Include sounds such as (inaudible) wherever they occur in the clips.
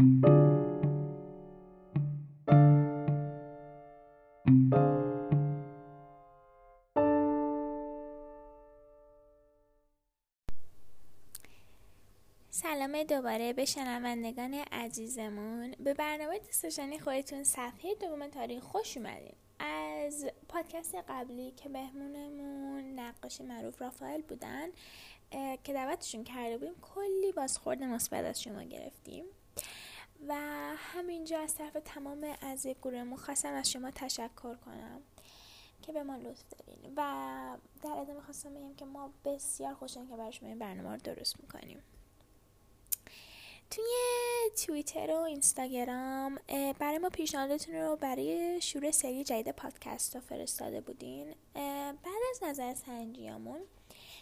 سلام دوباره به شنوندگان عزیزمون. به برنامه دوستشانی خودتون صفحه دوم تاریخ خوش اومدین. از پادکست قبلی که مهمونمون نقاشی معروف رافائل بودن که دعوتشون کرده بودیم کلی بازخورد مثبت از شما گرفتیم. و همینجا از طرف تمام از گروه خواستم از شما تشکر کنم که به ما لطف دارین و در ادامه خواستم بگم که ما بسیار خوشحالیم که برای شما این برنامه رو درست می‌کنیم. توی توییتر و اینستاگرام برای ما پیشنهادتون رو برای شروع سری جدید پادکست رو فرستاده بودین. بعد از نظر سنجیامون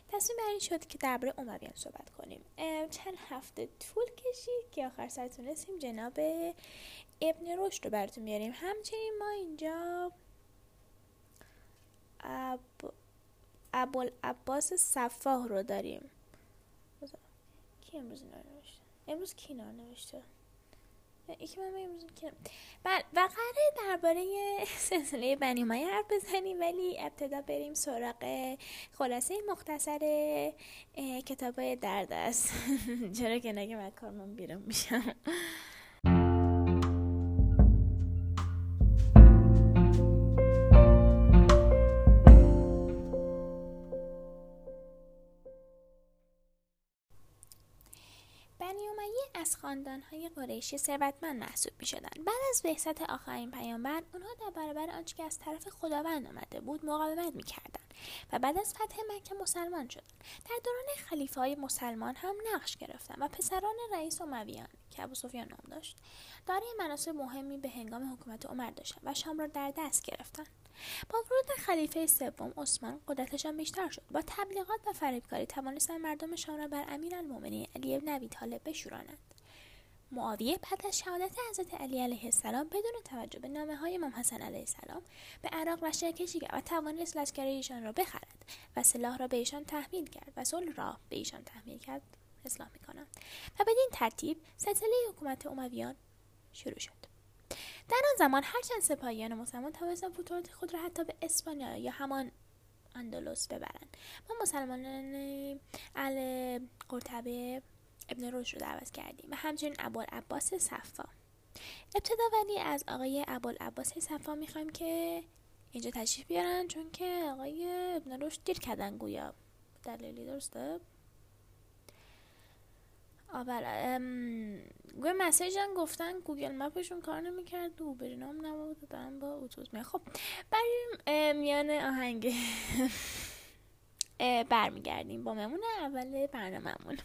تصمیم بر این شد که درباره امویان صحبت کنیم. چند هفته طول کشید که آخر سر تونستیم جناب ابن رشد رو براتون بیاریم. همچنین ما اینجا اب... ابوالعباس صفاح رو داریم. کی امروز امروز کینار نوشته یکی من امروز کینار بله و قراره درباره (laughs) سلسله بنی مایه حرف بزنیم ولی ابتدا بریم سراغ خلاصه مختصر کتاب درد است (laughs) چرا که نگه من کار من بیرون میشم. از خاندانهای قریشی ثروتمند محسوب می شدن. بعد از بعثت آخرین پیامبر اونها در برابر آنچه که از طرف خداوند آمده بود مقاومت می کردن و بعد از فتح مکه مسلمان شدند. در دوران خلیفه های مسلمان هم نقش گرفتن و پسران رئیس امویان که ابو سفیان نام داشت دارای مناسب مهمی به هنگام حکومت عمر داشتند و شام را در دست گرفتند. با ورود خلیفه سوم عثمان قدرتشان بیشتر شد. با تبلیغات و فریبکاری توانستند مردم شام را بر امیرالمؤمنین علی بن ابی طالب بشورانند. معاویه بعد از شهادت حضرت علی علیه السلام بدون توجه به نامه های امام حسن علیه السلام به عراق و کشی کرد و توانست لشکر ایشان را بخرد و سلاح را به ایشان تحمیل کرد و صلح را به ایشان تحمیل کرد. اصلاح می‌کنم. و بدین ترتیب سلسله حکومت امویان شروع شد. در آن زمان هرچند سپاهیان مسلمان توانستند فتوحات خود را حتی به اسپانیا یا همان اندلس ببرند. ما مسلمانان ال قرطبه ابن روش رو دعوت کردیم و همچنین ابوالعباس صفا. ابتدا ولی از آقای ابوالعباس صفا می‌خوایم که اینجا تشریف بیارن چون که آقای ابن روش دیر کردن گویا. دلیلی درسته؟ آبر گویا مسیج هم گفتن گوگل مپشون کار نمی‌کرد و برینام نبود دارم با اتوبوس می خب. بریم میان آهنگ. (laughs) برمیگردیم با ممون اول برنامهمون.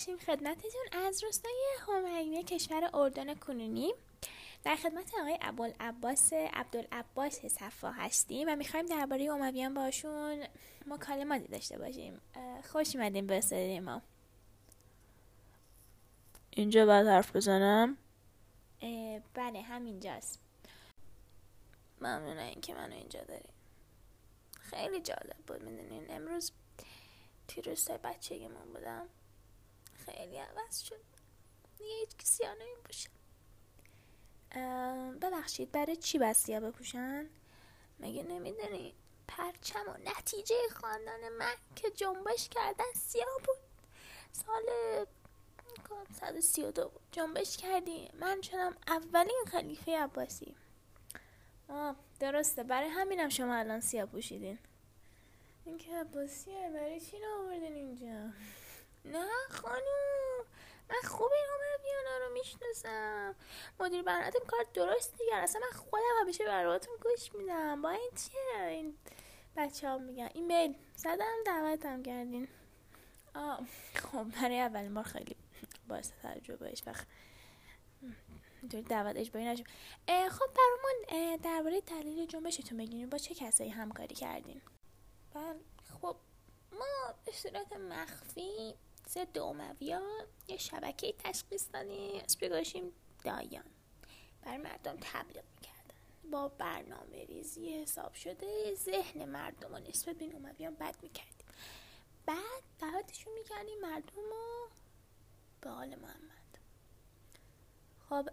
برگشتیم خدمتتون از روستای همهنگی کشور اردن کنونی. در خدمت آقای ابوالعباس عبدالعباس صفا هستیم و می‌خوایم درباره امویان باشون مکالماتی داشته باشیم. خوش اومدیم به ما. اینجا باید حرف بزنم؟ بله همینجاست. ممنونه که منو اینجا داریم خیلی جالب بود می‌دونین. امروز توی روستای بچگیمون بودم. خیلی عوض شد. دیگه هیچ کسی ها باشن ببخشید برای چی بسیا بپوشن؟ مگه نمی‌دونی؟ پرچم و نتیجه خاندان من که جنبش کردن سیاه بود. سال 132 بود. جنبش کردیم من شدم اولین خلیفه عباسی. آه درسته. برای همینم شما الان سیاه پوشیدین. این که عباسیه. برای چی آوردین اینجا؟ نه خانوم من خوب این همه بیانا رو می‌شناسم. مدیر برنامهتون کار درست دیگر اصلا من خودم همیشه برنامهتون گوش میدم. با این چیه؟ این بچه ها میگن. ایمیل. زدم دعوتم کردین. آه خب برای اولین بار خیلی باعث تجربه هیچ وقت اینطوری دعوت اجباری نشیم خب برامون درباره دلیل جنبشتون بگین. با چه کسایی همکاری کردین؟ بله خب ما به صورت مخفی ضد امویان یه شبکه تشخیص دادیم دایان. بر مردم تبلیغ می‌کردن. با برنامه ریزی حساب شده ذهن مردم و نسبت به این بد می‌کردیم. بعد دعوتشون می‌کردیم مردم رو به حال محمد. خب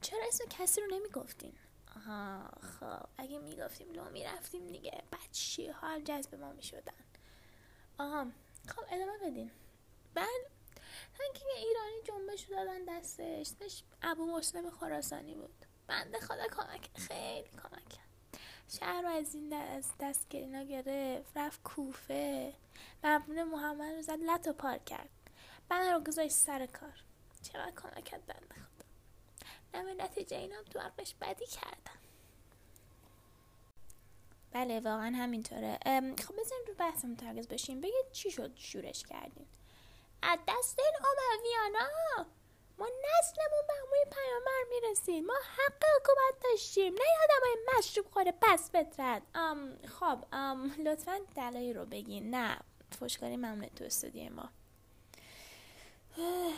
چرا اسم کسی رو نمی‌گفتین؟ آها خب اگه می‌گفتیم لو می‌رفتیم دیگه. بچی حال جذب ما می‌شدن. آها خب ادامه بدین. بعد که ایرانی جنبش دادن دستش اسمش ابو مسلم خراسانی بود. بنده خدا کمک خیلی کمک کرد. شهر رو از این دست, دست که اینا گرفت رفت کوفه. مبنون محمد رو زد لط و پار کرد. بنده رو گذاشت سر کار. چقدر کمک کرد بنده خدا. نمه نتیجه اینا تو عقلش بدی کردم بله واقعا همینطوره. خب بزنین رو بحثمون ترگز بشیم بگید چی شد شورش کردین؟ از دست این امویانا ما نسلمون به همون پیامبر می‌رسیم. ما حق حکومت داشتیم. نه های مشروب خوره پس بترد ام خب ام لطفا دلایی رو بگین. نه فشکاری ممنون تو استودیو ما. (sighs)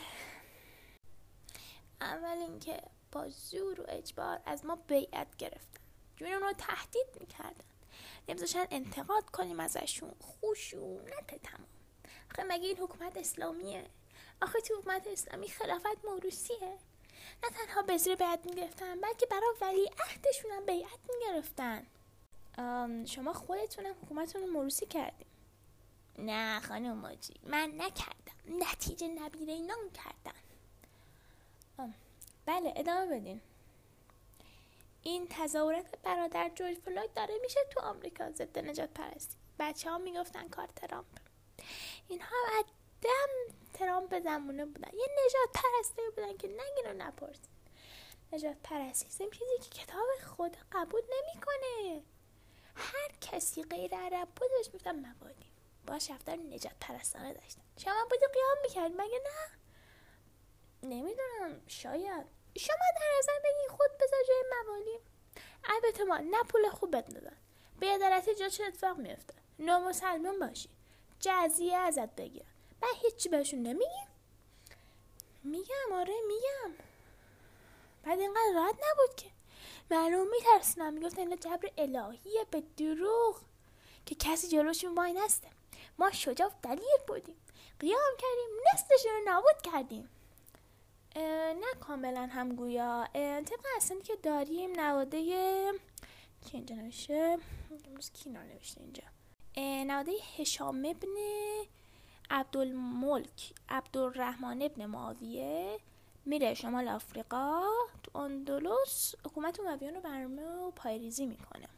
اول اینکه با زور و اجبار از ما بیعت گرفتن. جونمون رو تهدید می‌کردن. نمیذاشن انتقاد کنیم ازشون. خوشونت تمام. آخه مگه این حکومت اسلامیه؟ آخه تو حکومت اسلامی خلافت موروسیه نه تنها زیر بیعت می‌گرفتن بلکه برای ولی عهدشون هم بیعت می‌گرفتن. شما خودتونم حکومتتون رو موروسی کردیم. نه خانم ماجی من نکردم. نتیجه نبیره اینا کردن. بله ادامه بدین. این تظاهرات برادر جورج فلوید داره میشه تو آمریکا ضد نجات پرستی. بچه ها می‌گفتن کار ترامپ. اینها دم ترامپ زمونه بودن. یه نجات پرستی بودن که نگین رو نپرسید. نجات پرستی. چیزی که کتاب خود قبول نمی‌کنه. هر کسی غیر عرب بود بهش می‌گفتن مبادی. باش رفتار نجات پرستانه داشتن. شما بودی قیام می‌کرد؟ مگه نه؟ نمی‌دونم. شاید. شما در نظر بگی خود بذار جای موالی البته ما نه پول خوب دادن به عدالتی جا چه اتفاق میفته نامسلمون باشی. جزیه ازت بگیرن و هیچی بهشون نمیگیم میگم آره میگم. بعد اینقدر راحت نبود که. معلوم میترسنم می‌گفتن اینا جبر الهیه به دروغ. که کسی جلوشون وای نسته. ما شجاع دلیل بودیم. قیام کردیم. نسلشون رو نابود کردیم. نه کاملا هم گویا طبق اصلا که داریم نواده کی اینجا نوشته؟ امروز کی نوشته اینجا. نواده هشام ابن عبدالملک عبدالرحمن ابن معاویه میره شمال آفریقا تو اندلس. حکومت اومویان رو برمه و پایریزی می‌کنه.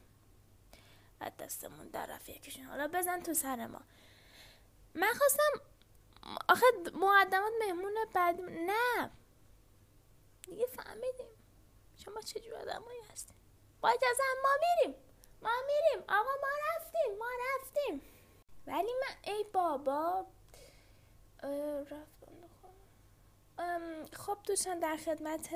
از دستمون در رفت یکیشون. حالا بزن تو سر ما. من خواستم آخه مقدمات مهمون بعد نه. دیگه فهمیدیم. شما چجور آدمایی هستیم با اجازه ما میریم. ما میریم. آقا ما رفتیم ما رفتیم. ولی من ای بابا. رفتم خب دوستان در خدمت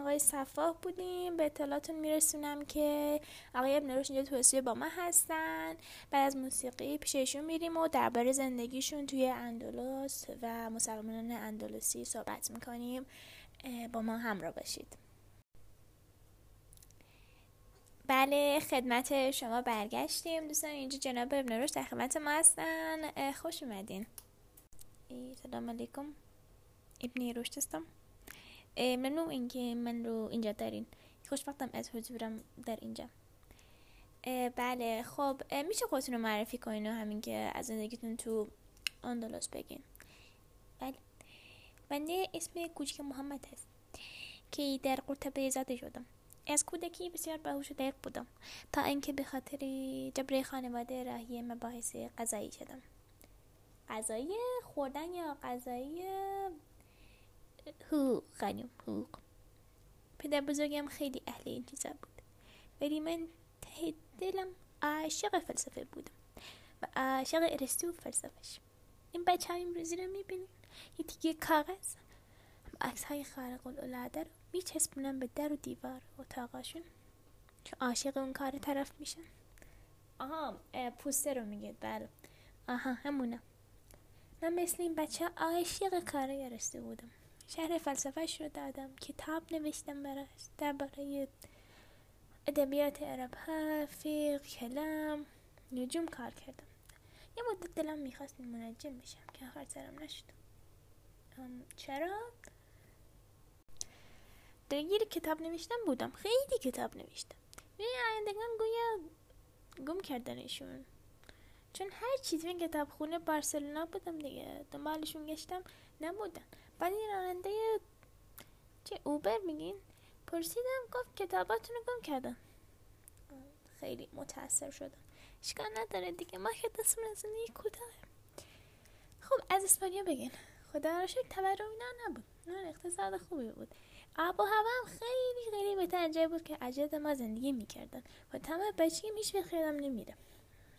آقای صفاح بودیم. به اطلاعاتون میرسونم که آقای ابن روش اینجا توصیه با ما هستن. بعد از موسیقی پیش ایشون میریم و درباره زندگیشون توی اندلس و مسلمانان اندلسی صحبت می‌کنیم. با ما همراه باشید. بله خدمت شما برگشتیم. دوستان اینجا جناب ابن روش در خدمت ما هستن. خوش اومدین. سلام علیکم. ابن روش هستم. ممنون اینکه من رو اینجا دارین. خوشبختم از حضورم در اینجا. بله خب میشه خودتون رو معرفی کنین و همین که از زندگیتون تو اندلس بگین. بله. بنده اسم کوچک محمد هست که در قرطبه زاده شدم. از کودکی بسیار باهوش و دقیق بودم تا اینکه به خاطر جبر خانواده راهی مباحث غذایی شدم. غذایی خوردن یا غذایی حقوق غنیم حقوق. پدر بزرگم خیلی اهل این چیزا بود. ولی من ته دلم عاشق فلسفه بودم و عاشق ارسطو و فلسفهش. این بچه های امروزی رو می‌بینین یه تیگه کاغذ. عکس های خارق العاده رو میچسبونن به در و دیوار اتاقاشون که عاشق اون کار طرف میشن. آها پوسته رو میگید بله. آها همونه من مثل این بچه عاشق کار گرسته بودم. شهر فلسفهش رو دادم کتاب نوشتم براش درباره ادبیات عرب ها فقه کلام نجوم کار کردم. یه مدت دلم می‌خواست منجم بشم که آخر سرم نشد. چرا؟ درگیر کتاب نوشتم بودم. خیلی کتاب نوشتم. این آیندگان گویا گم کردنشون چون هر چیزی کتاب خونه بارسلونا بودم دیگه. دنبالشون گشتم نبودن. بعد این راننده چه اوبر میگین؟ پرسیدم گفت کتاباتونو گم کردن. خیلی متاثر شدم. اشکال نداره دیگه ما که دستمون از کوتاه. خب از اسپانیا بگین. خدا را شکر تورم اینا نبود. اقتصاد خوبی بود. آب و هوا هم خیلی خیلی بهتر. جای بود که اجد ما زندگی می‌کردن. و تمام بچگی میش به خیرم نمیره.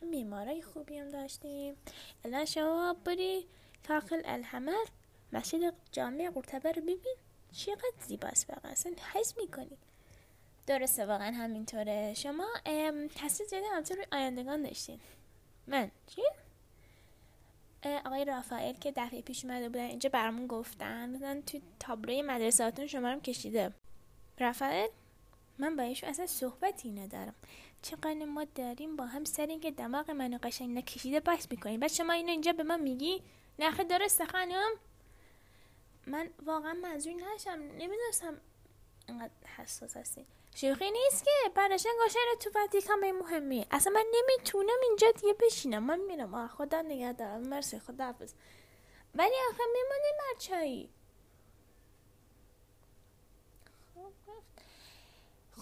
میمارای خوبی هم داشتیم. الان شما بری تاقل الحمر مسجد جامع قرطبه رو ببین. چقدر زیباست واقعا. اصلا حس می‌کنی. درسته واقعا همینطوره. شما تاثیر زیاده همطور روی آیندگان داشتین. من چی؟ آقای رافائل که دفعه پیش اومده بودن اینجا برامون گفتن. مثلا تو تابلوی مدرساتون شما رو کشیده. رافائل من با ایشون اصلا صحبتی ندارم. چقدر ما داریم با هم سر اینکه دماغ منو قشنگ نکشیده بحث می‌کنیم. بعد شما اینو اینجا به من میگی؟ نخه درسته خانم. من واقعا منظور نشم. نمی‌دونستم اینقدر حساس هستی. شوخی نیست که براشن گوشن تو فتیکم به مهمی. اصلا من نمی‌تونم اینجا دیگه بشینم. من میرم. آه خدا نگه دارم مرسی خدا حافظ ولی آخه میمونه مرچایی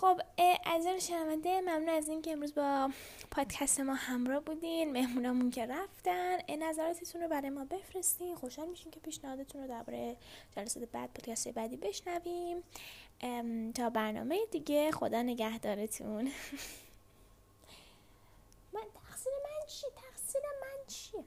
خب از شنونده ممنون از اینکه امروز با پادکست ما همراه بودین. مهمونامون که رفتن. نظراتتون رو برای ما بفرستین. خوشحال میشین که پیشنهادتون رو درباره جلسات بعد پادکست بعدی بشنویم. تا برنامه دیگه خدا نگهدارتون. (laughs) من تقصیر من چی؟ تقصیر من چیه؟